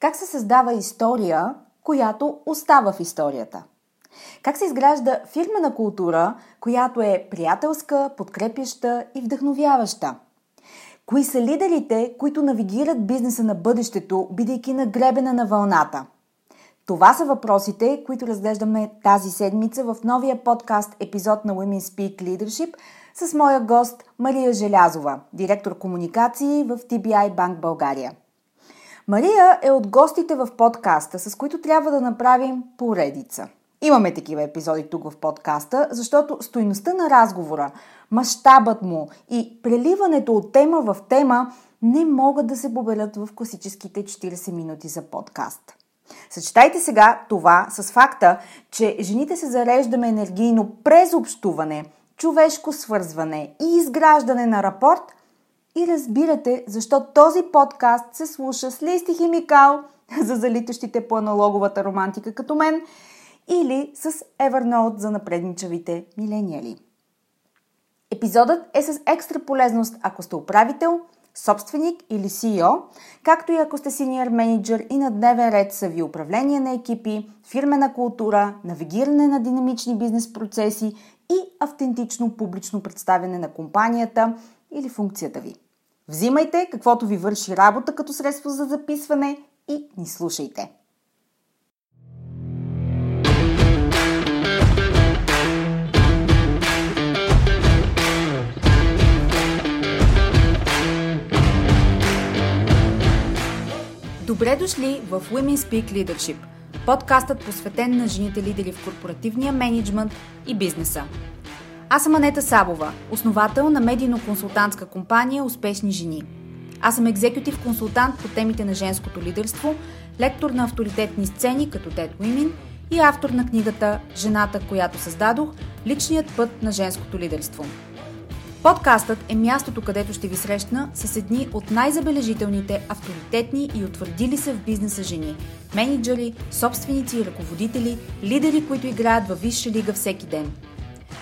Как се създава история, която остава в историята? Как се изгражда фирмена култура, която е приятелска, подкрепяща и вдъхновяваща? Кои са лидерите, които навигират бизнеса на бъдещето, бидейки на гребена на вълната? Това са въпросите, които разглеждаме тази седмица в новия подкаст епизод на Women Speak Leadership с моя гост Мария Желязова, директор комуникации в TBI Банк България. Мария е от гостите в подкаста, с които трябва да направим поредица. Имаме такива епизоди тук в подкаста, защото стоиността на разговора, мащабът му и преливането от тема в тема не могат да се поберат в класическите 40 минути за подкаст. Съчетайте сега това с факта, че жените се зареждаме енергийно през общуване, човешко свързване и изграждане на рапорт – и разбирате защо този подкаст се слуша с листи химикал за залитащите по аналоговата романтика като мен или с Evernote за напредничавите милениали. Епизодът е с екстра полезност, ако сте управител, собственик или CEO, както и ако сте синьор менеджер и на дневен ред са ви управление на екипи, фирмена култура, навигиране на динамични бизнес процеси и автентично публично представяне на компанията или функцията ви. Взимайте каквото ви върши работа като средство за записване и ни слушайте. Добре дошли в Women Speak Leadership, подкастът посветен на жените лидери в корпоративния менеджмент и бизнеса. Аз съм Анета Сабова, основател на медийно-консултантска компания Успешни жени. Аз съм екзекутив консултант по темите на женското лидерство, лектор на авторитетни сцени като Dead Women и автор на книгата Жената, която създадох – личният път на женското лидерство. Подкастът е мястото, където ще ви срещна с едни от най-забележителните, авторитетни и утвърдили се в бизнеса жени – менеджери, собственици и ръководители, лидери, които играят във висша лига всеки ден –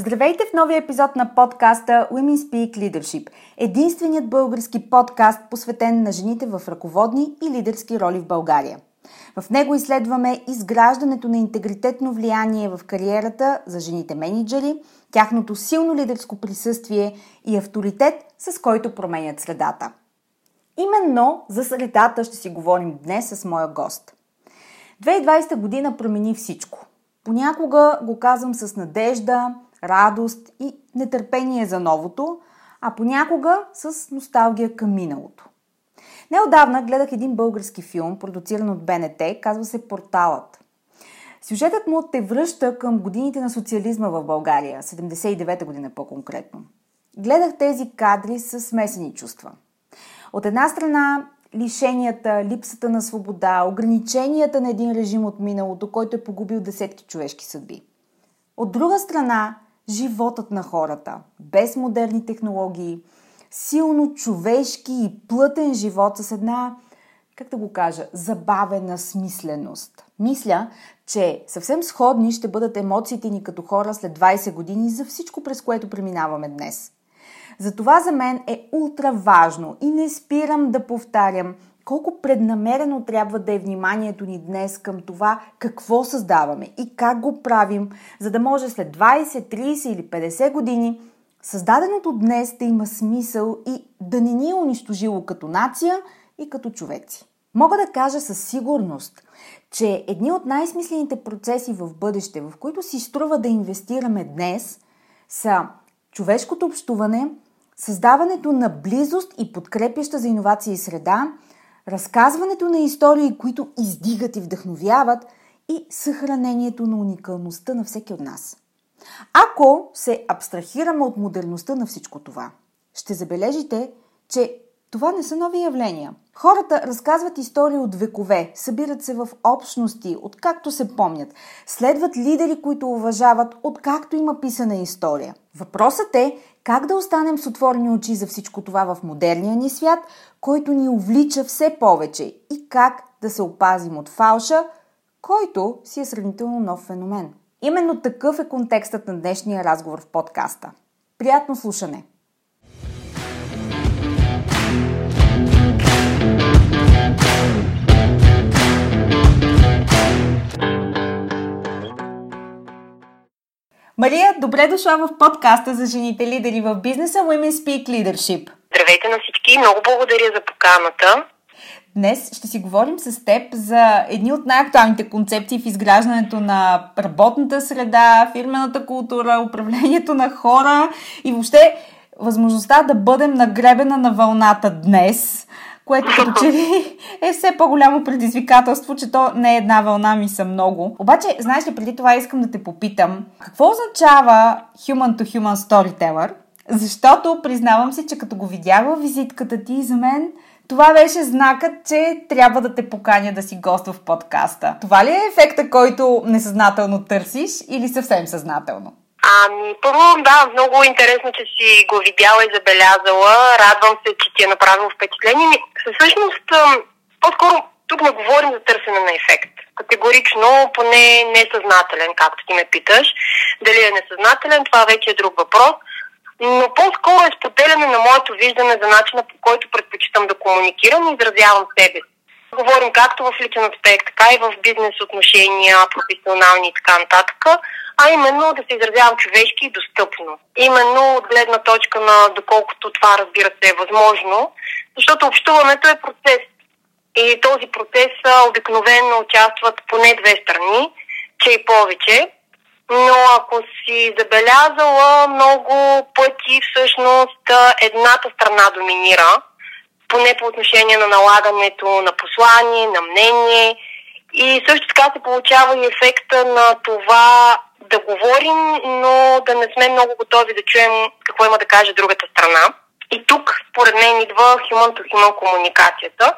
Здравейте в новия епизод на подкаста Women Speak Leadership, единственият български подкаст, посветен на жените в ръководни и лидерски роли в България. В него изследваме изграждането на интегритетно влияние в кариерата за жените менеджери, тяхното силно лидерско присъствие и авторитет, с който променят средата. Именно за средата ще си говорим днес с моя гост. 2020 година промени всичко. Понякога го казвам с надежда, радост и нетърпение за новото, а понякога с носталгия към миналото. Неодавна гледах един български филм, продуциран от БНТ, казва се Порталът. Сюжетът му те връща към годините на социализма в България, 79-та година по-конкретно. Гледах тези кадри с смесени чувства. От една страна лишенията, липсата на свобода, ограниченията на един режим от миналото, който е погубил десетки човешки съдби. От друга страна, животът на хората, без модерни технологии, силно човешки и плътен живот с една, как да го кажа, забавена смисленост. Мисля, че съвсем сходни ще бъдат емоциите ни като хора след 20 години за всичко, през което преминаваме днес. Затова за мен е ултра важно и не спирам да повтарям – колко преднамерено трябва да е вниманието ни днес към това какво създаваме и как го правим, за да може след 20, 30 или 50 години създаденото днес да има смисъл и да не ни е унищожило като нация и като човеци. Мога да кажа със сигурност, че едни от най-смислените процеси в бъдеще, в които си струва да инвестираме днес, са човешкото общуване, създаването на близост и подкрепяща за иновации среда – разказването на истории, които издигат и вдъхновяват и съхранението на уникалността на всеки от нас. Ако се абстрахираме от модерността на всичко това, ще забележите, че това не са нови явления. Хората разказват истории от векове, събират се в общности, откакто се помнят, следват лидери, които уважават, откакто има писана история. Въпросът е как да останем с отворени очи за всичко това в модерния ни свят, който ни увлича все повече и как да се опазим от фалша, който си е сравнително нов феномен. Именно такъв е контекстът на днешния разговор в подкаста. Приятно слушане! Мария, добре дошла в подкаста за жените лидери в бизнеса Women Speak Leadership. Здравейте на всички, много благодаря за поканата. Днес ще си говорим с теб за едни от най-актуалните концепции в изграждането на работната среда, фирмената култура, управлението на хора и въобще възможността да бъдем нагребена на вълната днес, което като че ли е все по-голямо предизвикателство, че то не е една вълна, ми са много. Обаче, знаеш ли, преди това искам да те попитам, какво означава human to human storyteller? Защото признавам си, че като го видях във визитката ти за мен, това беше знакът, че трябва да те поканя да си гост в подкаста. Това ли е ефекта, който несъзнателно търсиш или съвсем съзнателно? Ами, първо, да, много интересно, че си го видяла и забелязала. Радвам се, че ти е направило впечатление. Всъщност, по-скоро тук не говорим за търсене на ефект. Категорично, поне несъзнателен, както ти ме питаш. Дали е несъзнателен, това вече е друг въпрос. Но по-скоро е споделяне на моето виждане за начина по който предпочитам да комуникирам и изразявам себе си. Говорим както в личен аспект, така и в бизнес отношения, професионални и така нататък а именно да се изразявам човешки и достъпно. Именно от гледна точка на доколкото това разбира се е възможно, защото общуването е процес. И този процес обикновено участват поне две страни, че и повече. Но ако си забелязала много пъти, всъщност едната страна доминира, поне по отношение на налагането на послание, на мнение. И също така се получава и ефекта на това да говорим, но да не сме много готови да чуем какво има да каже другата страна. И тук, според мен, идва human to human комуникацията,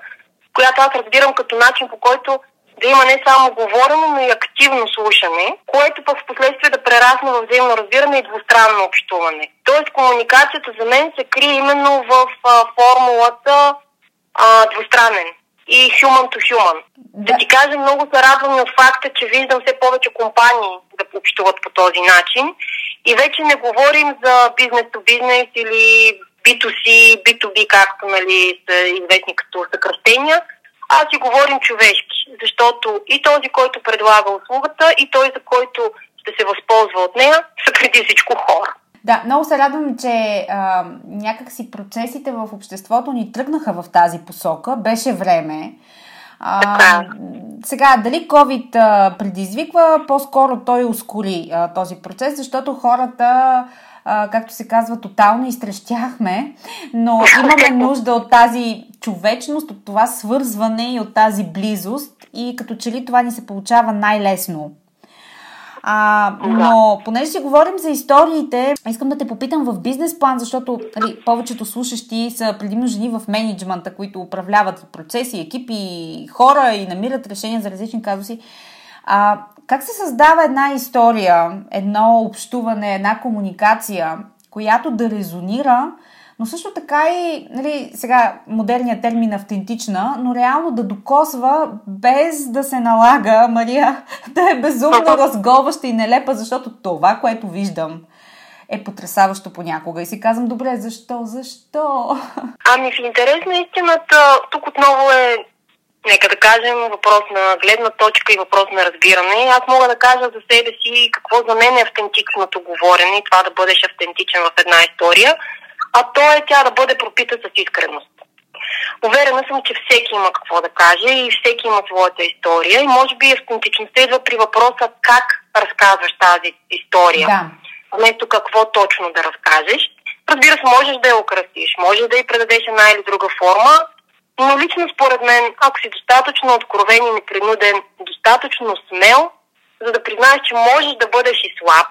която аз разбирам като начин по който да има не само говорене, но и активно слушане, което пък в последствие да прерасне в взаимно разбиране и двустранно общуване. Тоест комуникацията за мен се крие именно в а, формулата а, двустранен и human to human. Да. да ти кажа, много се радвам от факта, че виждам все повече компании да общуват по този начин. И вече не говорим за бизнес to бизнес или B2C, B2B, както нали, са известни като съкръщения, а си говорим човешки. Защото и този, който предлага услугата, и той, за който ще се възползва от нея, са преди всичко хора. Да, много се радвам, че а, някакси процесите в обществото ни тръгнаха в тази посока. Беше време. А, сега, дали COVID а, предизвиква, по-скоро той ускори а, този процес, защото хората, а, както се казва, тотално изтрещяхме, но имаме нужда от тази човечност, от това свързване и от тази близост и като че ли това ни се получава най-лесно а, но понеже си говорим за историите, искам да те попитам в бизнес план, защото нали, повечето слушащи са предимно жени в менеджмента, които управляват процеси, екипи, хора и намират решения за различни казуси. А, как се създава една история, едно общуване, една комуникация, която да резонира но също така и, нали, сега модерният термин автентична, но реално да докосва без да се налага, Мария, да е безумно разговаща и нелепа, защото това, което виждам, е потрясаващо понякога. И си казвам, добре, защо, защо? Ами в интерес на истината, тук отново е, нека да кажем, въпрос на гледна точка и въпрос на разбиране. Аз мога да кажа за себе си какво за мен е автентичното говорене и това да бъдеш автентичен в една история а то е тя да бъде пропита с искреност. Уверена съм, че всеки има какво да каже и всеки има своята история и може би автентичността идва при въпроса как разказваш тази история. Да. Вместо какво точно да разкажеш. Разбира се, можеш да я украсиш, можеш да й предадеш една или друга форма, но лично според мен, ако си достатъчно откровен и непринуден, достатъчно смел, за да признаеш, че можеш да бъдеш и слаб,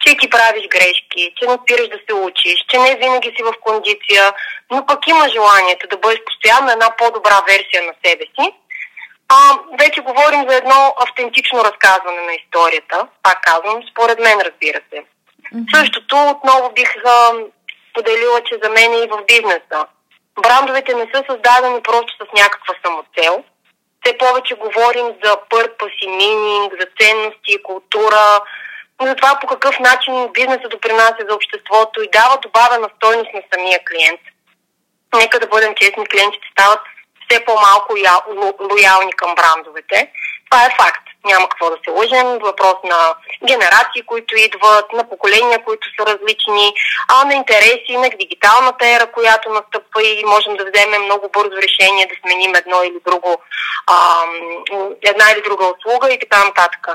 че ти правиш грешки, че не спираш да се учиш, че не винаги си в кондиция, но пък има желанието да бъдеш постоянно една по-добра версия на себе си. А, вече говорим за едно автентично разказване на историята. Пак казвам, според мен, разбира се. Mm-hmm. Същото отново бих а, поделила, че за мен е и в бизнеса. Брандовете не са създадени просто с някаква самоцел. Все повече говорим за пърпас и мининг, за ценности, култура, за това по какъв начин бизнесът допринася за обществото и дава добавена стойност на самия клиент. Нека да бъдем честни, клиентите стават все по-малко лоялни към брандовете. Това е факт. Няма какво да се лъжем. Въпрос на генерации, които идват, на поколения, които са различни, а на интереси, на дигиталната ера, която настъпва и можем да вземем много бързо решение да сменим едно или друго, а, една или друга услуга и така нататък.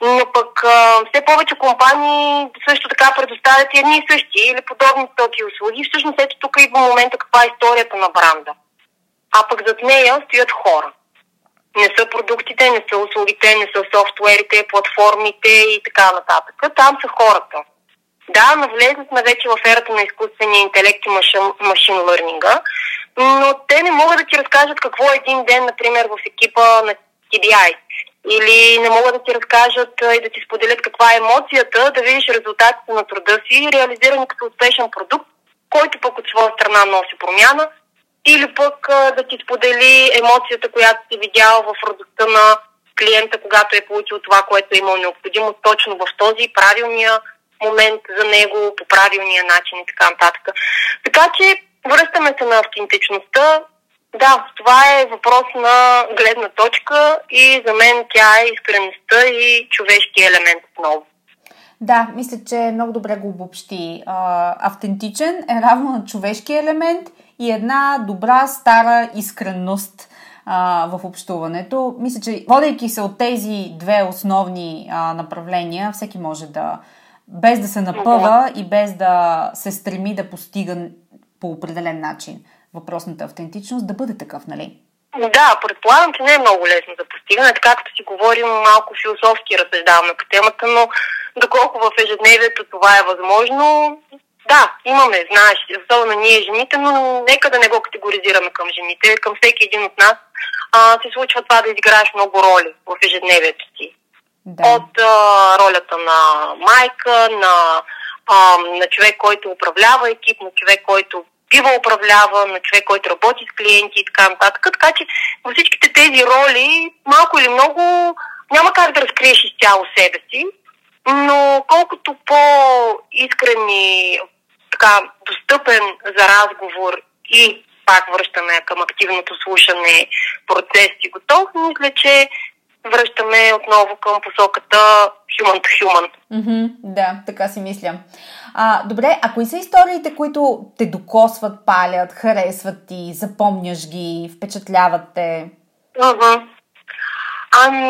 Но пък а, все повече компании също така предоставят едни и същи или подобни стоки и услуги. Всъщност ето тук идва момента каква е историята на бранда. А пък зад нея стоят хора. Не са продуктите, не са услугите, не са софтуерите, платформите и така нататък. Там са хората. Да, навлезли сме вече в ерата на изкуствения интелект и машин, машин лърнинга, но те не могат да ти разкажат какво е един ден, например, в екипа на TBI. Или не могат да ти разкажат и да ти споделят каква е емоцията, да видиш резултатите на труда си, реализирани като успешен продукт, който пък от своя страна носи промяна или пък да ти сподели емоцията, която си видял в радостта на клиента, когато е получил това, което е имал необходимо точно в този правилния момент за него, по правилния начин и така нататък. Така че връщаме се на автентичността. Да, това е въпрос на гледна точка и за мен тя е искреността и човешки елемент отново. Да, мисля, че много добре го обобщи. А, автентичен е равно на човешки елемент и една добра, стара искренност а, в общуването. Мисля, че водейки се от тези две основни а, направления, всеки може да, без да се напъва и без да се стреми да постига по определен начин въпросната автентичност, да бъде такъв, нали? Да, предполагам, че не е много лесно за постигане, така като си говорим малко философски разсъждаваме по темата, но доколко в ежедневието това е възможно, да, имаме, знаеш, особено ние жените, но нека да не го категоризираме към жените. Към всеки един от нас а, се случва това да изиграеш много роли в ежедневието си. Да. От а, ролята на майка, на, а, на човек, който управлява екип, на човек, който бива управлява, на човек, който работи с клиенти и така нататък. Така че във всичките тези роли, малко или много, няма как да разкриеш изцяло себе си, но колкото по-искрени, така достъпен за разговор и пак връщаме към активното слушане, процес и готов, мисля, че връщаме отново към посоката human to human. Mm-hmm, да, така си мисля. А, добре, а кои са историите, които те докосват, палят, харесват ти, запомняш ги, впечатляват те? Mm-hmm. Ами,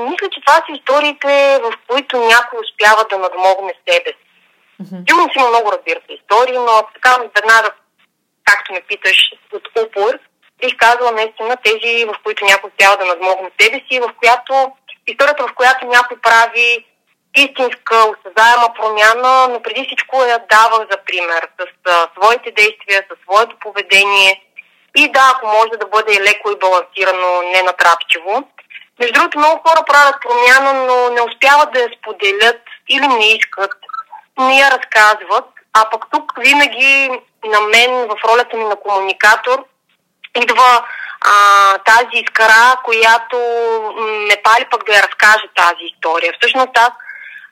мисля, че това са историите, в които някой успява да надмогне себе си. Mm-hmm. си има много, разбира се, истории, но така веднага, както ме питаш от упор, бих казала наистина тези, в които някой успява да надмогне себе си, в която историята, в която някой прави истинска, осъзаема промяна, но преди всичко я дава за пример с а, своите действия, със своето поведение и да, ако може да бъде леко и балансирано, не натрапчиво. Между другото, много хора правят промяна, но не успяват да я споделят или не искат, не я разказват, а пък тук винаги на мен в ролята ми на комуникатор идва а, тази искра, която ме пали пък да я разкаже тази история. Всъщност аз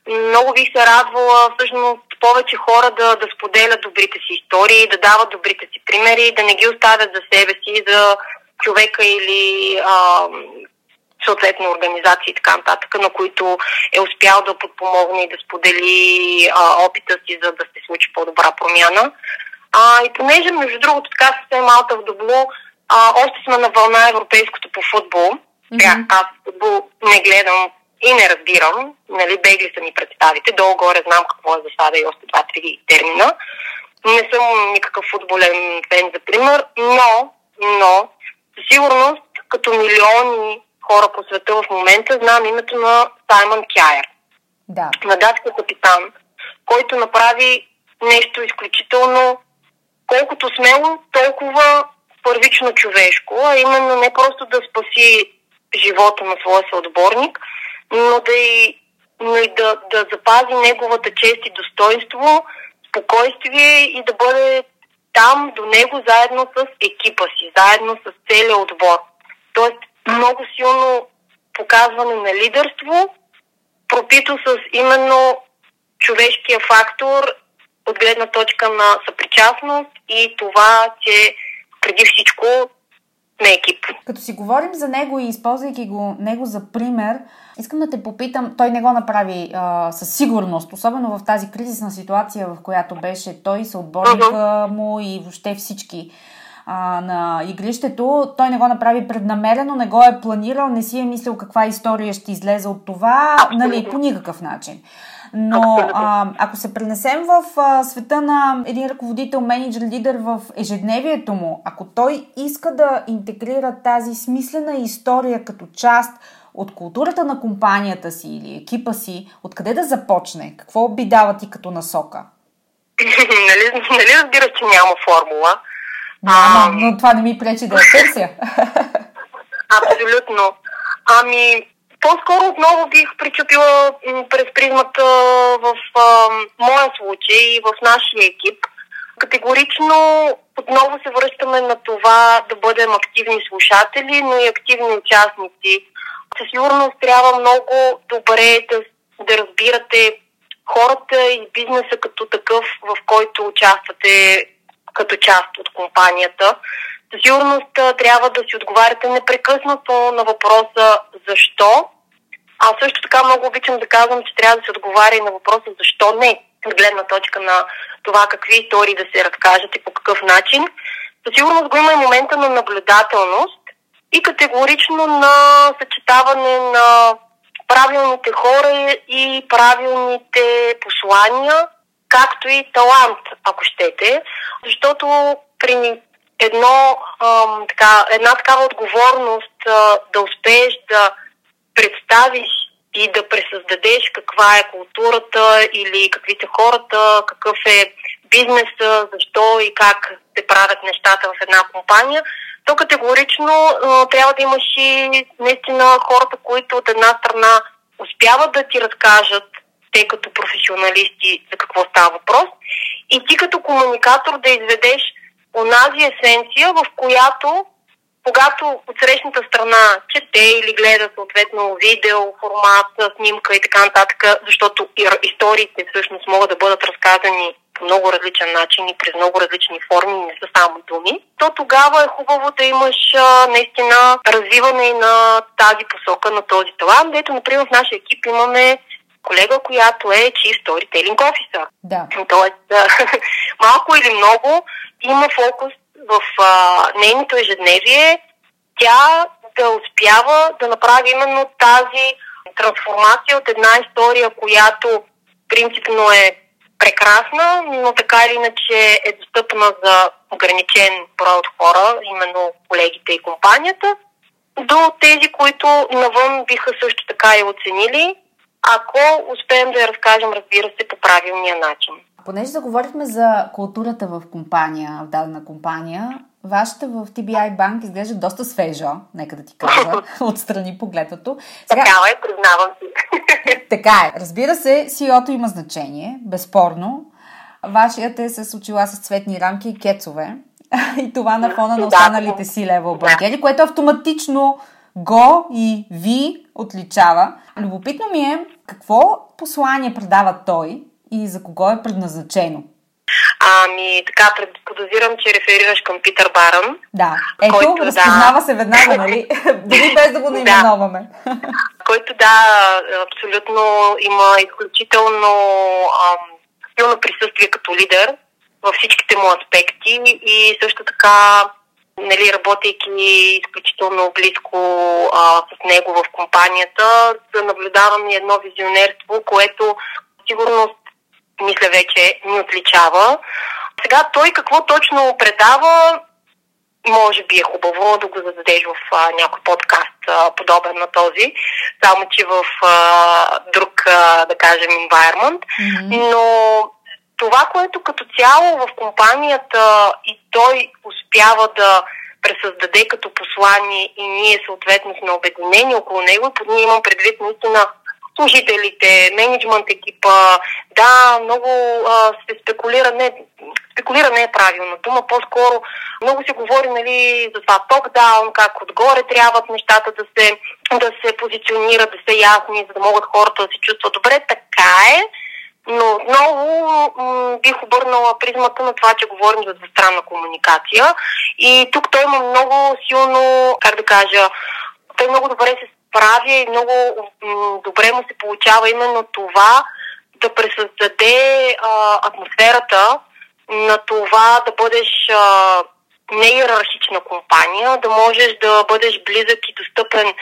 много бих се радвала всъщност повече хора да, да споделят добрите си истории, да дават добрите си примери, да не ги оставят за себе си, за човека или а, съответно организации и така нататък, на които е успял да подпомогне и да сподели а, опита си, за да се случи по-добра промяна. А, и понеже, между другото, така съвсем малка в Добло, а, още сме на вълна европейското по футбол. Mm-hmm. аз футбол не гледам и не разбирам. Нали, бегли са ми представите. Долу-горе знам какво е засада и още два-три термина. Не съм никакъв футболен фен, за пример, но, но със сигурност, като милиони хора по света в момента, знам името на Саймън Кяер. Да. На датския капитан, който направи нещо изключително колкото смело, толкова първично човешко, а именно не просто да спаси живота на своя съотборник, но да и, но и да, да запази неговата чест и достоинство, спокойствие и да бъде там до него заедно с екипа си, заедно с целият отбор. Тоест много силно показване на лидерство, пропито с именно човешкия фактор от гледна точка на съпричастност и това, че преди всичко на екип. Като си говорим за него и използвайки го него за пример, искам да те попитам, той не го направи а, със сигурност, особено в тази кризисна ситуация, в която беше той, съотборника uh-huh. му и въобще всички а, на игрището. Той не го направи преднамерено, не го е планирал, не си е мислил каква история ще излезе от това, Абсолютно. нали, по никакъв начин. Но а, ако се пренесем в а, света на един ръководител, менеджер, лидер в ежедневието му, ако той иска да интегрира тази смислена история като част от културата на компанията си или екипа си, откъде да започне? Какво би дава ти като насока? нали, нали разбира, че няма формула. Няма, но това не ми пречи да я търся. Абсолютно. Ами, по-скоро отново бих причупила през призмата в а, моя случай и в нашия екип. Категорично отново се връщаме на това да бъдем активни слушатели, но и активни участници. Със сигурност трябва много добре да, да разбирате хората и бизнеса като такъв, в който участвате като част от компанията. Със сигурност трябва да си отговаряте непрекъснато на въпроса защо а също така много обичам да казвам, че трябва да се отговаря и на въпроса защо не, от гледна точка на това какви истории да се разкажат и по какъв начин. Със сигурност го има и момента на наблюдателност и категорично на съчетаване на правилните хора и правилните послания, както и талант, ако щете, защото при едно, ам, така, една такава отговорност а, да успееш да представиш и да пресъздадеш каква е културата или какви са хората, какъв е бизнеса, защо и как се правят нещата в една компания, то категорично трябва да имаш и наистина хората, които от една страна успяват да ти разкажат те като професионалисти за какво става въпрос и ти като комуникатор да изведеш онази есенция, в която когато от срещната страна чете или гледа съответно видео, формат, снимка и така нататък, защото историите всъщност могат да бъдат разказани по много различен начин и през много различни форми, не са само думи, то тогава е хубаво да имаш а, наистина развиване на тази посока, на този талант. Дето, например, в нашия екип имаме колега, която е Chief Storytelling Officer. Да. Тоест, малко или много има фокус в а, нейното ежедневие тя да успява да направи именно тази трансформация от една история, която принципно е прекрасна, но така или иначе е достъпна за ограничен брой от хора, именно колегите и компанията, до тези, които навън биха също така и оценили, ако успеем да я разкажем, разбира се, по правилния начин. Понеже заговорихме за културата в компания, в дадена компания, вашата в TBI банк изглежда доста свежа, нека да ти кажа, отстрани погледнато. Сега... Така е, признавам си. така е. Разбира се, CEO-то има значение, безспорно. Вашият е с очила с цветни рамки и кецове. и това на фона на останалите си левел банкери, което автоматично го и ви отличава. Любопитно ми е какво послание предава той и за кого е предназначено? Ами, така, подозирам, че реферираш към Питър Барън. Да, ето, който, разпознава да... се веднага, нали? Дори без да го наименоваме. Да. който, да, абсолютно има изключително ам, силно присъствие като лидер във всичките му аспекти и също така нали, работейки изключително близко а, с него в компанията, да наблюдавам и едно визионерство, което сигурност мисля вече, ни отличава. Сега той какво точно предава, може би е хубаво да го зададеш в а, някой подкаст а, подобен на този, само че в а, друг, а, да кажем, environment. Mm-hmm. Но това, което като цяло в компанията и той успява да пресъздаде като послание и ние съответно сме обединени около него, и под ние имам предвид наистина служителите, менеджмент екипа. Да, много а, се спекулира, не, спекулира не е правилното, но по-скоро много се говори нали, за това топ-даун, как отгоре трябват нещата да се, да се позиционират, да са ясни, за да могат хората да се чувстват добре. Така е, но отново м- бих обърнала призмата на това, че говорим за двустранна комуникация. И тук той има много силно, как да кажа, той много добре се прави и много добре му се получава именно това да пресъздаде а, атмосферата на това да бъдеш а, не иерархична компания, да можеш да бъдеш близък и достъпен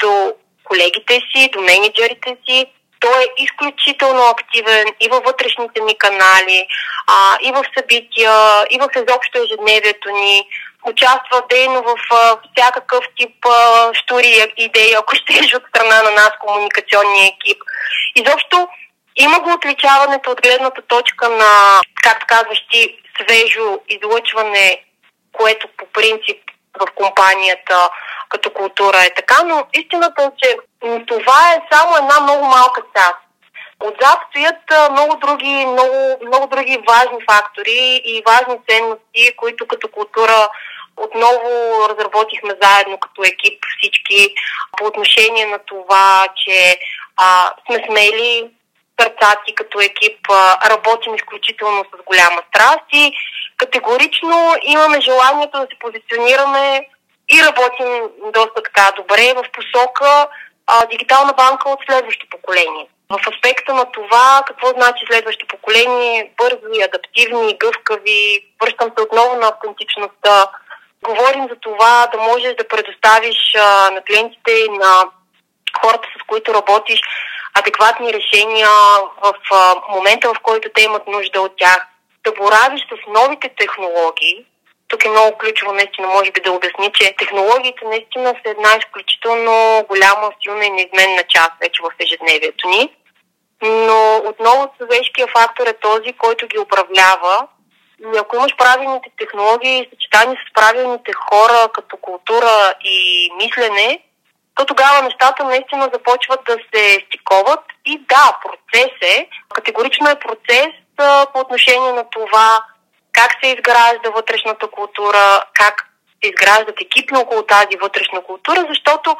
до колегите си, до менеджерите си. Той е изключително активен и във вътрешните ми канали, а, и в събития, и в изобщо ежедневието ни. Участва дейно в а, всякакъв тип а, штури идеи, ако ще от страна на нас, комуникационния екип. Изобщо има го отличаването от гледната точка на, както казваш ти, свежо излъчване, което по принцип в компанията като култура е така, но истината е, че това е само една много малка част. Отзад стоят много други, много, много други важни фактори и важни ценности, които като култура отново разработихме заедно като екип всички по отношение на това, че а, сме смели, сърцати като екип, работим изключително с голяма страст и категорично имаме желанието да се позиционираме и работим доста така добре в посока а, дигитална банка от следващо поколение. В аспекта на това какво значи следващо поколение, бързи, адаптивни, гъвкави, връщам се отново на автентичността. Говорим за това да можеш да предоставиш а, на клиентите и на хората, с които работиш, адекватни решения в а, момента, в който те имат нужда от тях. Да боравиш с новите технологии, тук е много ключово наистина, може би да обясни, че технологиите наистина са една изключително голяма, силна и неизменна част вече в ежедневието ни. Но отново човешкия фактор е този, който ги управлява. Ако имаш правилните технологии, съчетани с правилните хора като култура и мислене, то тогава нещата наистина започват да се стиковат. И да, процес е. Категорично е процес по отношение на това как се изгражда вътрешната култура, как се изграждат екипи около тази вътрешна култура, защото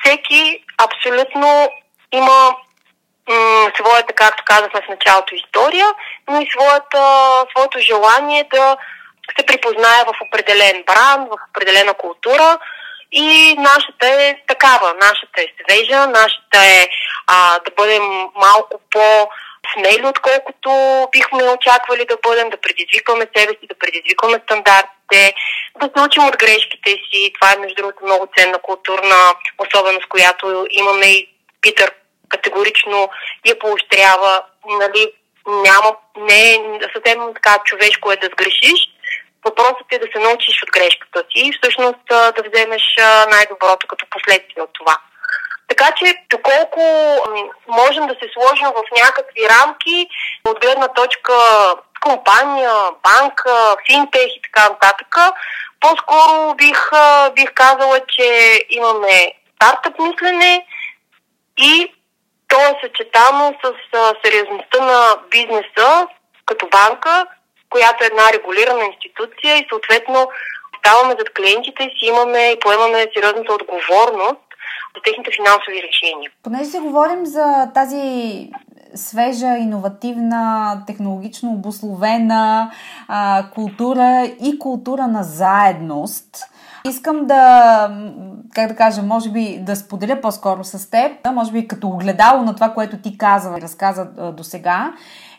всеки абсолютно има своята, както казахме в началото, история, но и своята, своето желание да се припознае в определен бранд, в определена култура. И нашата е такава. Нашата е свежа, нашата е а, да бъдем малко по- смели, отколкото бихме очаквали да бъдем, да предизвикаме себе си, да предизвикаме стандартите, да се учим от грешките си. Това е, между другото, много ценна културна особеност, която имаме и Питър категорично я поощрява. Нали, няма, не е съвсем така човешко е да сгрешиш. Въпросът е да се научиш от грешката си и всъщност да вземеш най-доброто като последствие от това. Така че, доколко можем да се сложим в някакви рамки от гледна точка компания, банка, финтех и така нататък, по-скоро бих, бих казала, че имаме стартъп мислене и то е съчетано с сериозността на бизнеса като банка, която е една регулирана институция и съответно ставаме зад клиентите си, имаме и поемаме сериозната отговорност за техните финансови решения. Понеже си говорим за тази свежа, иновативна, технологично обословена а, култура и култура на заедност. Искам да, как да кажа, може би да споделя по-скоро с теб, може би като огледало на това, което ти каза разказа до сега,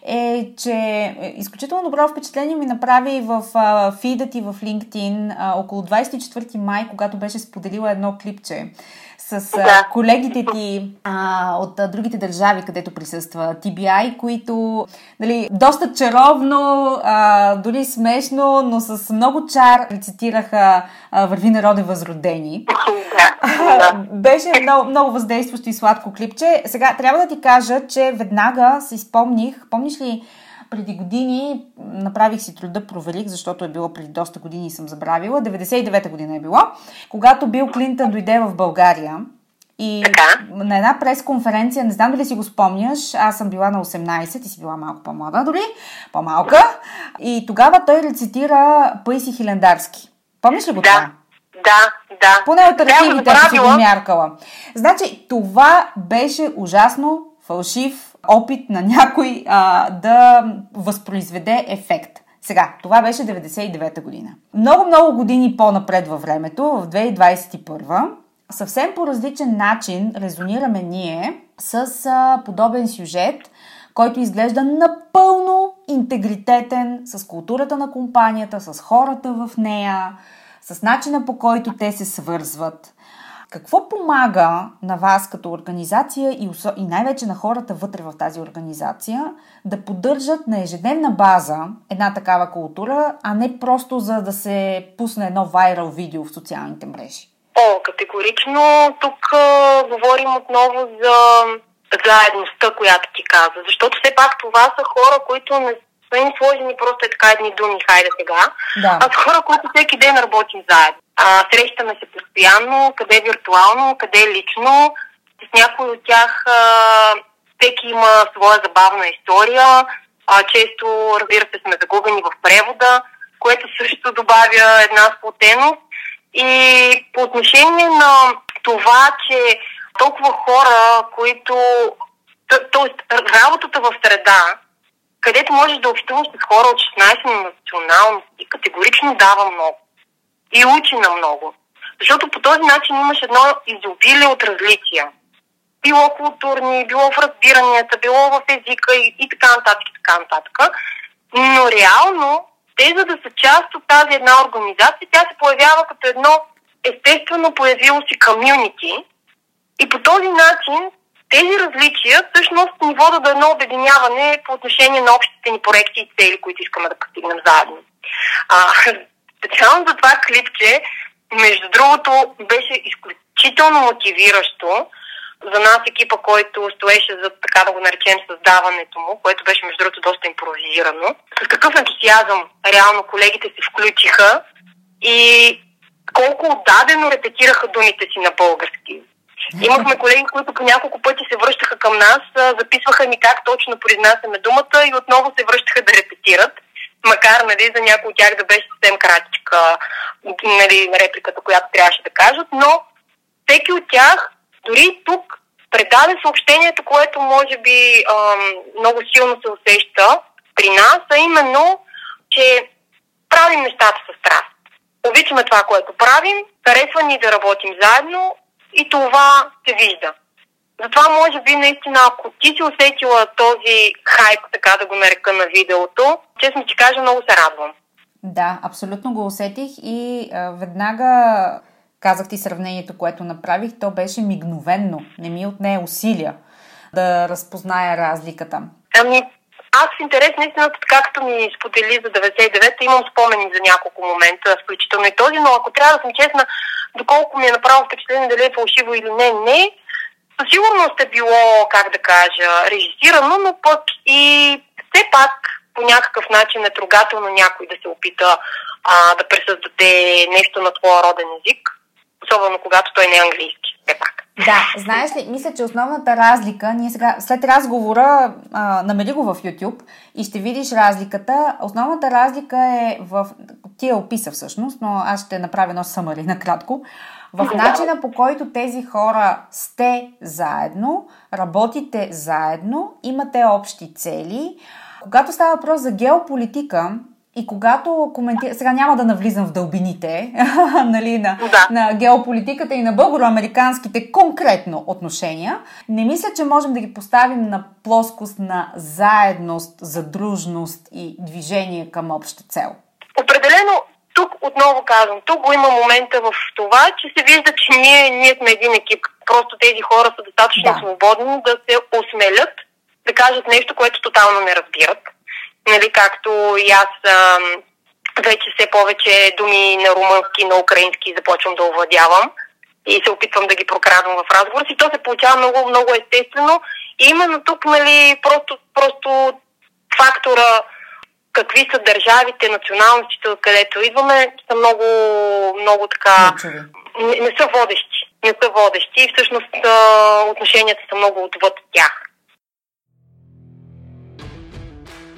е, че е, изключително добро впечатление ми направи в фида ти в LinkedIn около 24 май, когато беше споделила едно клипче с да. колегите ти а, от а, другите държави, където присъства TBI, които нали, доста чаровно, а, дори смешно, но с много чар рецитираха а, Върви народе възродени. Да. Беше много, много въздействащо и сладко клипче. Сега трябва да ти кажа, че веднага си спомних, помниш ли преди години направих си труда, проверих, защото е било преди доста години и съм забравила. 99-та година е било, когато Бил Клинтън дойде в България. И така. на една пресконференция, не знам дали си го спомняш, аз съм била на 18 и си била малко по-млада дори, по-малка. И тогава той рецитира Паиси Хилендарски. Помниш ли го да. това? Да, да. Поне от архивите си го мяркала. Значи, това беше ужасно фалшив опит на някой а, да възпроизведе ефект. Сега, това беше 99-та година. Много-много години по-напред във времето, в 2021, съвсем по различен начин резонираме ние с а, подобен сюжет, който изглежда напълно интегритетен с културата на компанията, с хората в нея, с начина по който те се свързват. Какво помага на вас като организация и, и най-вече на хората вътре в тази организация да поддържат на ежедневна база една такава култура, а не просто за да се пусне едно вайрал видео в социалните мрежи? О, категорично тук а, говорим отново за заедността, която ти каза. Защото все пак това са хора, които не са им сложени просто е така едни думи, хайде сега, да. а са хора, които всеки ден работим заедно. А, срещаме се постоянно, къде виртуално, къде лично. С някои от тях а, всеки има своя забавна история. А, често, разбира се, сме загубени в превода, което също добавя една сплотеност. И по отношение на това, че толкова хора, които... Тоест, работата в среда, където можеш да общуваш с хора от 16 националности, категорично дава много и учи на много. Защото по този начин имаш едно изобилие от различия. Било културни, било в разбиранията, било в езика и, и така нататък, и така нататък. Но реално, те за да са част от тази една организация, тя се появява като едно естествено появило си комюнити и по този начин тези различия всъщност ни водят до едно обединяване по отношение на общите ни проекти и цели, които искаме да постигнем заедно. А, специално за това клипче, между другото, беше изключително мотивиращо за нас екипа, който стоеше за, така да го наречем, създаването му, което беше, между другото, доста импровизирано. С какъв ентусиазъм реално колегите се включиха и колко отдадено репетираха думите си на български. Имахме колеги, които по няколко пъти се връщаха към нас, записваха ни как точно произнасяме думата и отново се връщаха да репетират макар нали, за някои от тях да беше съвсем кратичка нали, репликата, която трябваше да кажат, но всеки от тях, дори тук, предаде съобщението, което може би ам, много силно се усеща при нас, а именно, че правим нещата с страст. Обичаме това, което правим, харесва ни да работим заедно и това се вижда. Затова, може би, наистина, ако ти си усетила този хайп, така да го нарека на видеото, честно ти кажа, много се радвам. Да, абсолютно го усетих и а, веднага казах ти сравнението, което направих, то беше мигновенно. Не ми отне усилия да разпозная разликата. Ами, аз в интерес на истината, както ми сподели за 99-та, имам спомени за няколко момента, включително и този, но ако трябва да съм честна, доколко ми е направо впечатление дали е фалшиво или не, не, със сигурност е било, как да кажа, режисирано, но пък и все пак по някакъв начин е трогателно някой да се опита а, да пресъздаде нещо на твоя роден език, особено когато той не е английски. Все пак. Да, знаеш ли, мисля, че основната разлика, ние сега, след разговора, а, намери го в YouTube и ще видиш разликата. Основната разлика е в... Ти я описа всъщност, но аз ще направя едно съмари накратко в начина по който тези хора сте заедно, работите заедно, имате общи цели. Когато става въпрос за геополитика И когато коментира, сега няма да навлизам в дълбините нали, на, да. на геополитиката и на българо-американските конкретно отношения, не мисля, че можем да ги поставим на плоскост на заедност, задружност и движение към обща цел. Определено, тук отново казвам, тук го има момента в това, че се вижда, че ние, ние сме един екип. Просто тези хора са достатъчно да. свободни да се осмелят да кажат нещо, което тотално не разбират нали, както и аз а, вече все повече думи на румънски, на украински започвам да овладявам и се опитвам да ги прокрадвам в разговор си. То се получава много, много естествено. И именно тук, нали, просто, просто фактора какви са държавите, националностите, откъдето идваме, са много, много така... Не, не са водещи. Не са водещи и всъщност отношенията са много отвъд тях.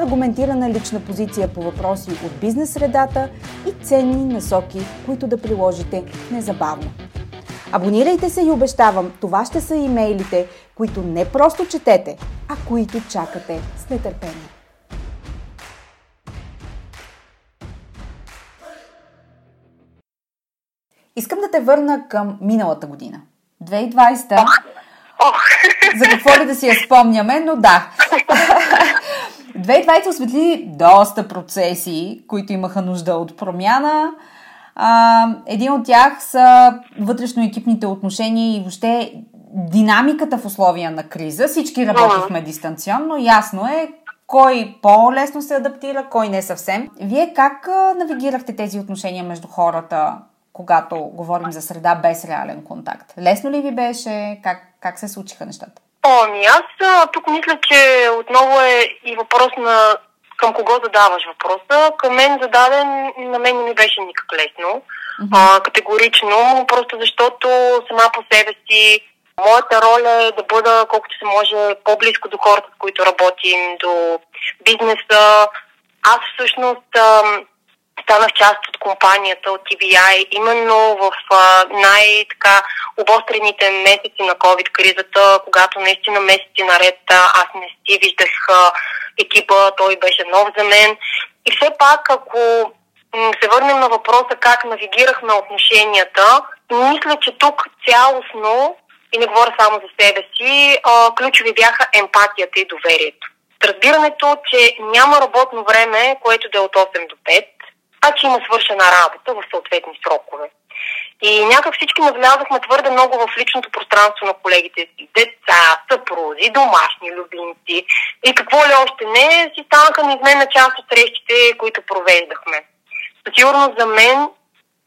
аргументирана лична позиция по въпроси от бизнес средата и ценни насоки, които да приложите незабавно. Абонирайте се и обещавам, това ще са имейлите, които не просто четете, а които чакате с нетърпение. Искам да те върна към миналата година. 2020. За какво ли да си я спомняме, но да. 2020 осветли доста процеси, които имаха нужда от промяна. А, един от тях са вътрешно-екипните отношения и въобще динамиката в условия на криза. Всички работихме дистанционно. Ясно е кой по-лесно се адаптира, кой не съвсем. Вие как навигирахте тези отношения между хората, когато говорим за среда без реален контакт? Лесно ли ви беше? Как, как се случиха нещата? Ами аз тук мисля, че отново е и въпрос на към кого задаваш въпроса. Към мен зададен, на мен не ми беше никак лесно. Mm-hmm. А, категорично, просто защото сама по себе си моята роля е да бъда колкото се може по-близко до хората, с които работим, до бизнеса. Аз всъщност станах част от компанията, от TBI, именно в най-така обострените месеци на COVID-кризата, когато наистина месеци наред аз не си виждах екипа, той беше нов за мен. И все пак, ако се върнем на въпроса как навигирахме отношенията, мисля, че тук цялостно, и не говоря само за себе си, ключови бяха емпатията и доверието. Разбирането, че няма работно време, което да е от 8 до 5, а че има свършена работа в съответни срокове. И някак всички навлязахме твърде много в личното пространство на колегите си. Деца, съпрузи, домашни любимци и какво ли още не, си станаха неизменна част от срещите, които провеждахме. Със сигурност за мен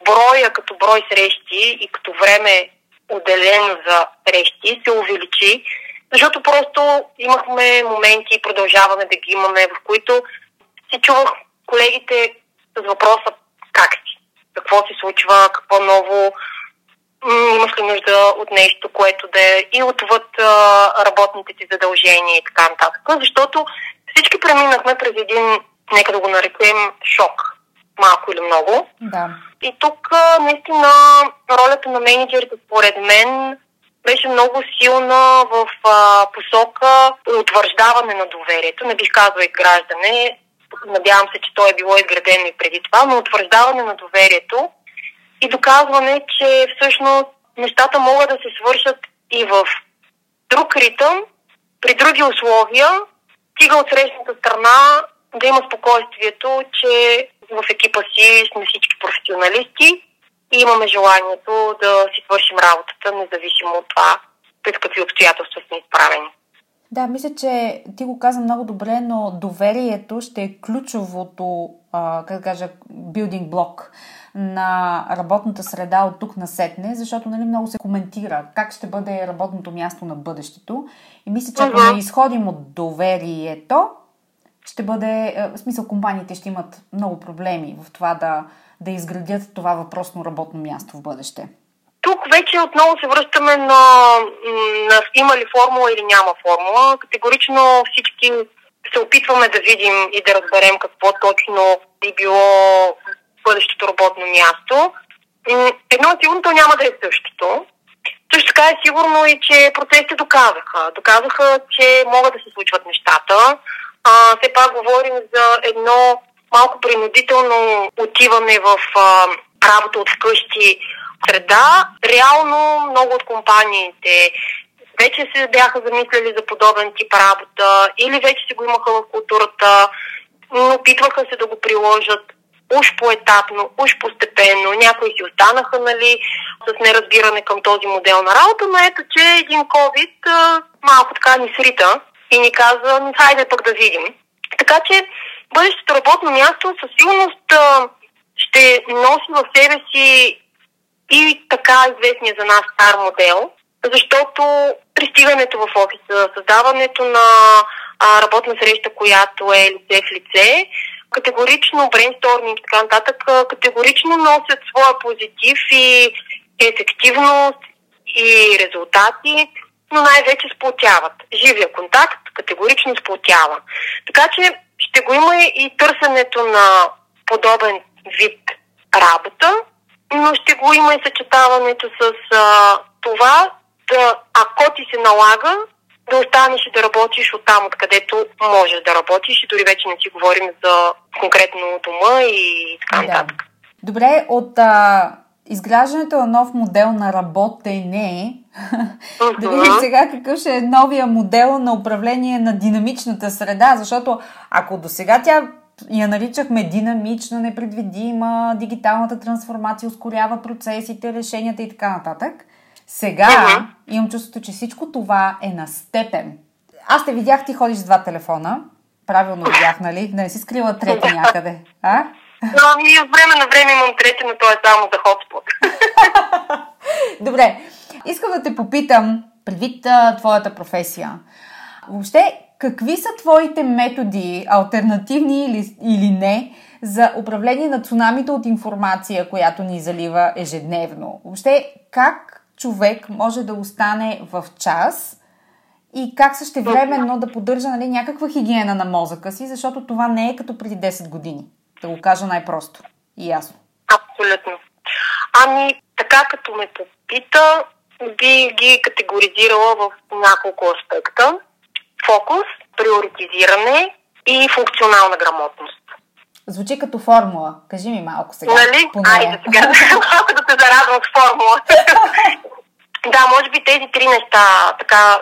броя като брой срещи и като време отделено за срещи се увеличи, защото просто имахме моменти и продължаваме да ги имаме, в които си чувах колегите с въпроса как си, какво се случва, какво ново, имаш ли нужда от нещо, което да е и отвъд а, работните ти задължения и така нататък. Защото всички преминахме през един, нека да го нарекем, шок. Малко или много. Да. И тук а, наистина ролята на менеджерите, според мен, беше много силна в а, посока утвърждаване на доверието. Не бих казала граждане, надявам се, че то е било изградено и преди това, но утвърждаване на доверието и доказване, че всъщност нещата могат да се свършат и в друг ритъм, при други условия, стига от срещната страна да има спокойствието, че в екипа си сме всички професионалисти и имаме желанието да си свършим работата, независимо от това пред какви обстоятелства сме изправени. Да, мисля, че ти го каза много добре, но доверието ще е ключовото, а, как да кажа, билдинг блок на работната среда от тук на сетне, защото нали, много се коментира как ще бъде работното място на бъдещето. И мисля, че ако не изходим от доверието, ще бъде, в смисъл компаниите ще имат много проблеми в това да, да изградят това въпросно работно място в бъдеще. Тук вече отново се връщаме на, на има ли формула или няма формула. Категорично всички се опитваме да видим и да разберем какво точно би било бъдещето работно място. Едно то няма да е същото. Също така е сигурно и, че процесите доказаха. Доказаха, че могат да се случват нещата. А, все пак говорим за едно малко принудително отиване в а, работа от вкъщи среда. Реално много от компаниите вече се бяха замисляли за подобен тип работа или вече си го имаха в културата, но опитваха се да го приложат уж поетапно, уж постепенно. Някои си останаха нали, с неразбиране към този модел на работа, но ето, че един COVID малко така ни срита и ни каза, хайде пък да видим. Така че бъдещето работно място със сигурност ще носи в себе си и така известния за нас стар модел, защото пристигането в офиса, създаването на а, работна среща, която е лице в лице, категорично брейнсторминг и така нататък, категорично носят своя позитив и ефективност и резултати, но най-вече сплотяват. Живия контакт категорично сплотява. Така че ще го има и търсенето на подобен вид работа, но ще го има и съчетаването с а, това, да, ако ти се налага, да останеш и да работиш от там, откъдето можеш да работиш и дори вече не си говорим за конкретно дома и така нататък. Да. Добре, от а, изграждането на нов модел на работене, uh-huh. да видим сега какъв ще е новия модел на управление на динамичната среда, защото ако до сега тя я наричахме динамична, непредвидима, дигиталната трансформация ускорява процесите, решенията и така нататък. Сега uh-huh. имам чувството, че всичко това е на степен. Аз те видях, ти ходиш с два телефона. Правилно видях, нали? Не си скрила трети някъде. А? Но и от време на време имам трети, но то е само за хотспот. Добре. Искам да те попитам, предвид а, твоята професия, въобще какви са твоите методи, альтернативни или, или не, за управление на цунамите от информация, която ни залива ежедневно? Въобще, как човек може да остане в час и как същевременно да поддържа нали, някаква хигиена на мозъка си, защото това не е като преди 10 години. Да го кажа най-просто и ясно. Абсолютно. Ами, така като ме попита, би ги категоризирала в няколко аспекта. Фокус, приоритизиране и функционална грамотност. Звучи като формула. Кажи ми малко сега. Нали? Айде сега, малко да се зарадвам с формула. Да, може би тези три неща така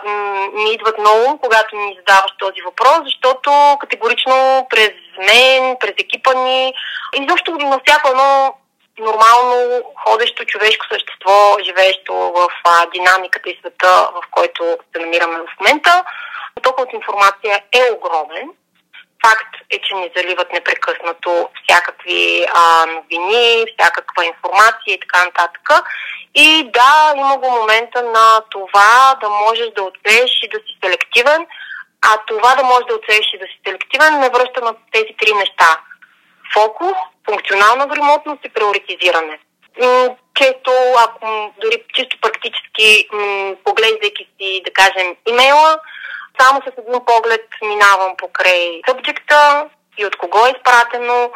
ми идват много, когато ми задаваш този въпрос, защото категорично през мен, през екипа ни, изобщо на всяко едно нормално ходещо човешко същество, живеещо в а, динамиката и света, в който се намираме в момента, потокът от информация е огромен Факт е, че ни заливат непрекъснато всякакви а, новини, всякаква информация и така нататък. И да, има го момента на това да можеш да отсееш и да си селективен, а това да можеш да отсееш и да си селективен не връща на тези три неща. Фокус, функционална грамотност и приоритизиране. Често, ако дори чисто практически, поглеждайки си, да кажем, имейла, само с един поглед минавам покрай субджекта и от кого е изпратено,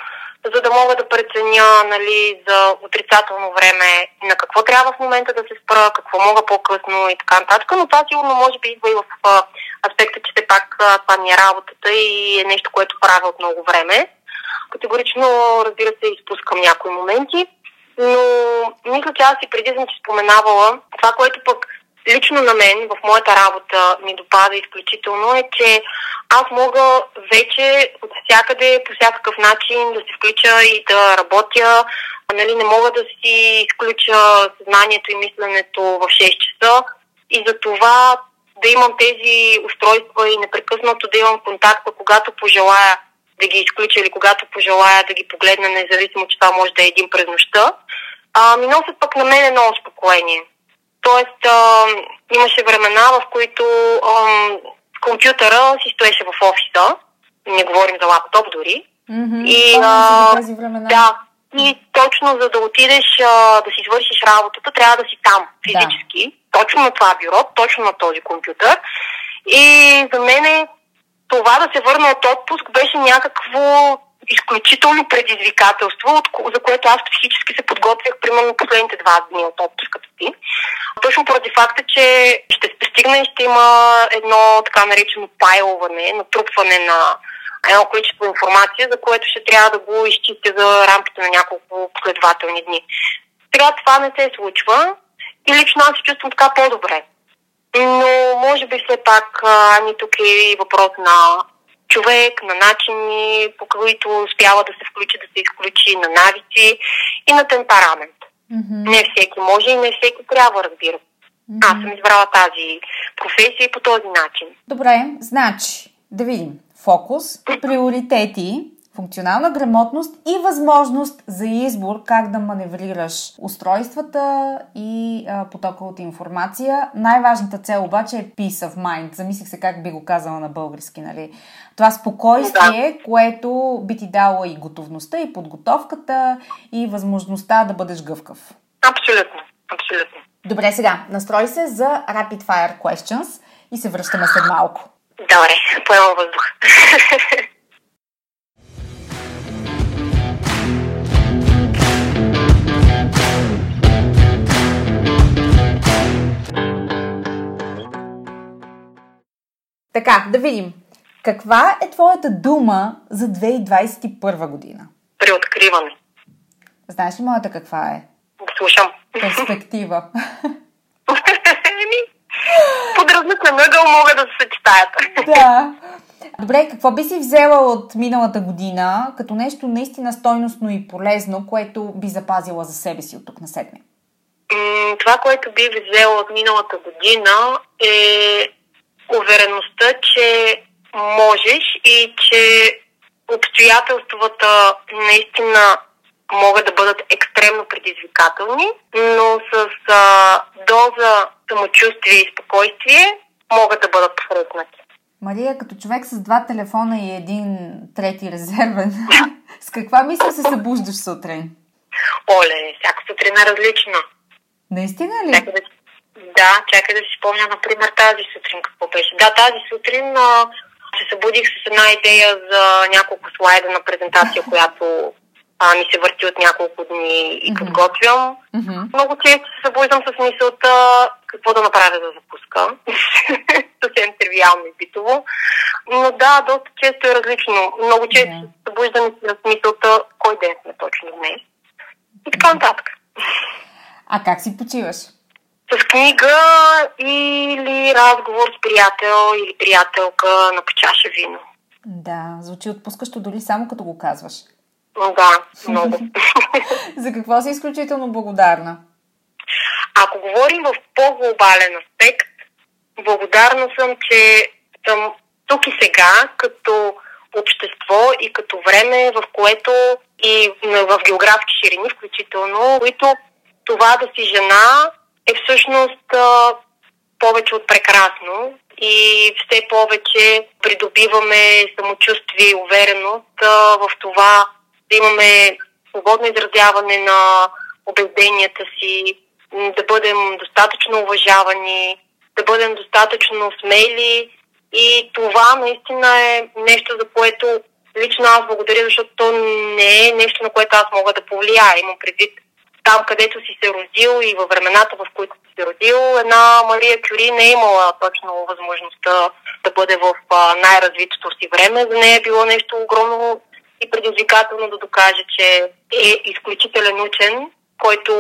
за да мога да преценя нали, за отрицателно време на какво трябва в момента да се спра, какво мога по-късно и така нататък. Но това сигурно може би идва и в аспекта, че все пак това ми е работата и е нещо, което правя от много време. Категорично, разбира се, изпускам някои моменти, но мисля, че аз и преди съм че споменавала това, което пък лично на мен, в моята работа ми допада изключително е, че аз мога вече от всякъде, по всякакъв начин да се включа и да работя. Нали, не мога да си изключа съзнанието и мисленето в 6 часа и за това да имам тези устройства и непрекъснато да имам контакта, когато пожелая да ги изключа или когато пожелая да ги погледна, независимо, че това може да е един през нощта, а, ми носят пък на мен едно успокоение. Тоест, а, имаше времена, в които а, компютъра си стоеше в офиса, не говорим за лаптоп дори. Mm-hmm. И, а, времена. Да, и точно за да отидеш а, да си свършиш работата, трябва да си там физически. Да. Точно на това бюро, точно на този компютър. И за мен това да се върна от отпуск беше някакво изключително предизвикателство, за което аз психически се подготвях примерно последните два дни от отпуската си. Точно поради факта, че ще стигне и ще има едно така наречено пайлване, натрупване на едно количество информация, за което ще трябва да го изчистя за рамките на няколко последователни дни. Сега това не се случва и лично аз се чувствам така по-добре. Но може би все пак ни тук е и въпрос на човек, на начини, по които успява да се включи, да се изключи, на навици и на темперамент. Mm-hmm. Не всеки може и не всеки трябва, разбира се. Mm-hmm. Аз съм избрала тази професия по този начин. Добре, значи, да видим. Фокус, приоритети, функционална грамотност и възможност за избор как да маневрираш устройствата и а, потока от информация. Най-важната цел обаче е peace of mind. Замислих се как би го казала на български, нали? Това спокойствие, да. което би ти дало и готовността, и подготовката, и възможността да бъдеш гъвкав. Абсолютно, абсолютно. Добре, сега, настрой се за Rapid Fire Questions и се връщаме след малко. Добре, поемам въздух. Така, да видим. Каква е твоята дума за 2021 година? Преоткриване. Знаеш ли моята каква е? Слушам. Перспектива. Под различен ъгъл могат да се съчетаят. да. Добре, какво би си взела от миналата година като нещо наистина стойностно и полезно, което би запазила за себе си от тук на седми? Това, което би взела от миналата година е увереността, че можеш и че обстоятелствата наистина могат да бъдат екстремно предизвикателни, но с а, доза самочувствие и спокойствие могат да бъдат посрещнати. Мария, като човек с два телефона и един трети резервен, с каква мисъл се събуждаш сутрин? Оле, всяка сутрин е различна. Наистина ли? Да, да, чакай да си спомня, например, тази сутрин какво беше. Да, тази сутрин а, се събудих с една идея за няколко слайда на презентация, която а, ми се върти от няколко дни и подготвям. Mm-hmm. Много често се събуждам с мисълта какво да направя за запуска. Съвсем тривиално и битово. Но да, доста често е различно. Много често mm-hmm. се събуждам с мисълта кой ден сме точно днес. И така нататък. А как си почиваш? С книга или разговор с приятел или приятелка на чаша вино. Да, звучи отпускащо дори само като го казваш. Да, много. За какво си изключително благодарна? Ако говорим в по-глобален аспект, благодарна съм, че съм тук и сега, като общество и като време, в което и в географски ширини включително, които това да си жена е всъщност повече от прекрасно и все повече придобиваме самочувствие и увереност в това да имаме свободно изразяване на убежденията си, да бъдем достатъчно уважавани, да бъдем достатъчно смели и това наистина е нещо, за което лично аз благодаря, защото то не е нещо, на което аз мога да повлияя. Имам предвид там, където си се родил и във времената, в които си се родил, една Мария Кюри не е имала точно възможността да бъде в най-развитото си време. За нея е било нещо огромно и предизвикателно да докаже, че е изключителен учен, който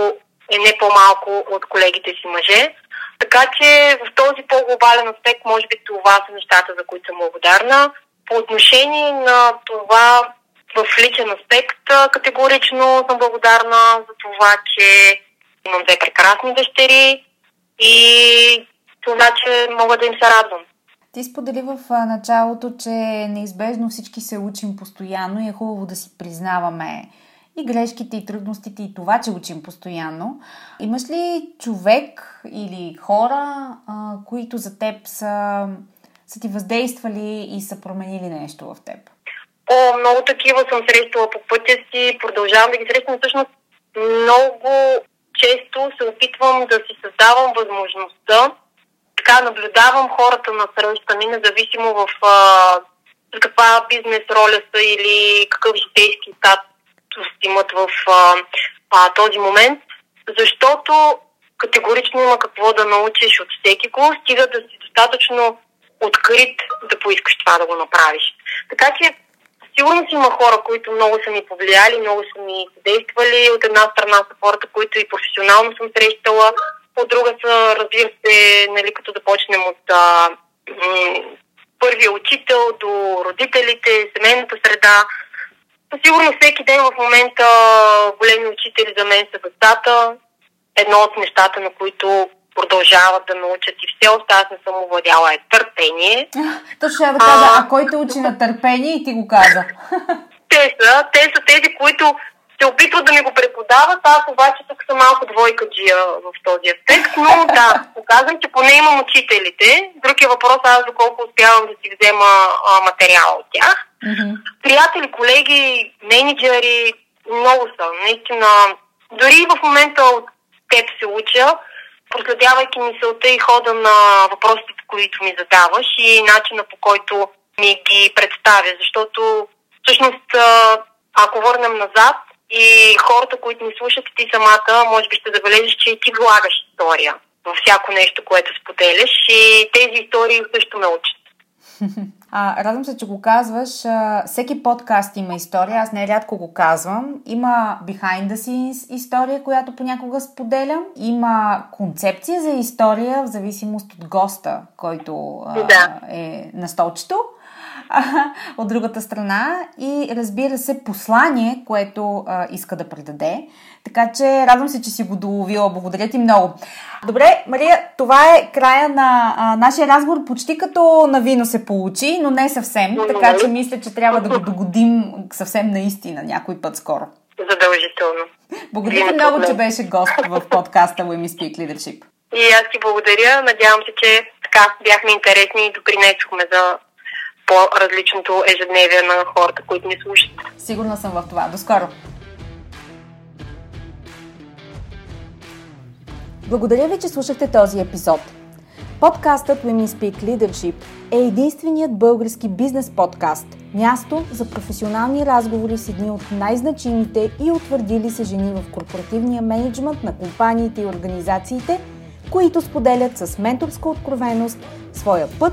е не по-малко от колегите си мъже. Така че в този по-глобален аспект, може би това са нещата, за които съм благодарна. По отношение на това в личен аспект, категорично съм благодарна за това, че имам две прекрасни дъщери и това, че мога да им се радвам. Ти сподели в началото, че неизбежно всички се учим постоянно и е хубаво да си признаваме и грешките, и трудностите, и това, че учим постоянно. Имаш ли човек или хора, които за теб са, са ти въздействали и са променили нещо в теб? О, много такива съм срещала по пътя си, продължавам да ги срещам. Всъщност много често се опитвам да си създавам възможността така наблюдавам хората на среща ми, независимо в а, каква бизнес роля са или какъв житейски статус имат в а, а, този момент, защото категорично има какво да научиш от всеки го, стига да си достатъчно открит да поискаш това да го направиш. Така че сигурно си има хора, които много са ми повлияли, много са ми действали. От една страна са хората, които и професионално съм срещала, от друга са, разбира се, нали, като да почнем от а, м- първия учител до родителите, семейната среда. Със сигурно всеки ден в момента големи учители за мен са децата. Едно от нещата, на които продължават да научат и все още аз не съм овладяла е търпение. Точно ще да кажа, а, а кой те учи на търпение и ти го каза? те са, те са тези, които се опитват да ми го преподават, аз обаче тук съм малко двойка джия в този аспект, но да, показвам, че поне имам учителите. Другия въпрос аз доколко успявам да си взема а, материал от тях. Mm-hmm. Приятели, колеги, менеджери, много са. Наистина, дори в момента от теб се уча, проследявайки мисълта и хода на въпросите, които ми задаваш и начина по който ми ги представя, защото всъщност ако върнем назад, и хората, които ни слушат, ти самата, може би ще забележиш, че и ти влагаш история във всяко нещо, което споделяш и тези истории също ме учат. А, радвам се, че го казваш. Всеки подкаст има история. Аз нерядко го казвам. Има behind the scenes история, която понякога споделям. Има концепция за история в зависимост от госта, който да. е на столчето от другата страна и разбира се послание, което а, иска да предаде. Така че радвам се, че си го доловила. Благодаря ти много. Добре, Мария, това е края на а, нашия разговор. Почти като на вино се получи, но не съвсем. Така че мисля, че трябва да го догодим съвсем наистина някой път скоро. Задължително. Благодаря ти много, че беше гост в подкаста Women Speak Leadership. И аз ти благодаря. Надявам се, че така бяхме интересни и допринесохме за по-различното ежедневие на хората, които ни слушат. Сигурна съм в това. До скоро! Благодаря ви, че слушахте този епизод. Подкастът Women Speak Leadership е единственият български бизнес подкаст, място за професионални разговори с едни от най-значимите и утвърдили се жени в корпоративния менеджмент на компаниите и организациите, които споделят с менторска откровеност своя път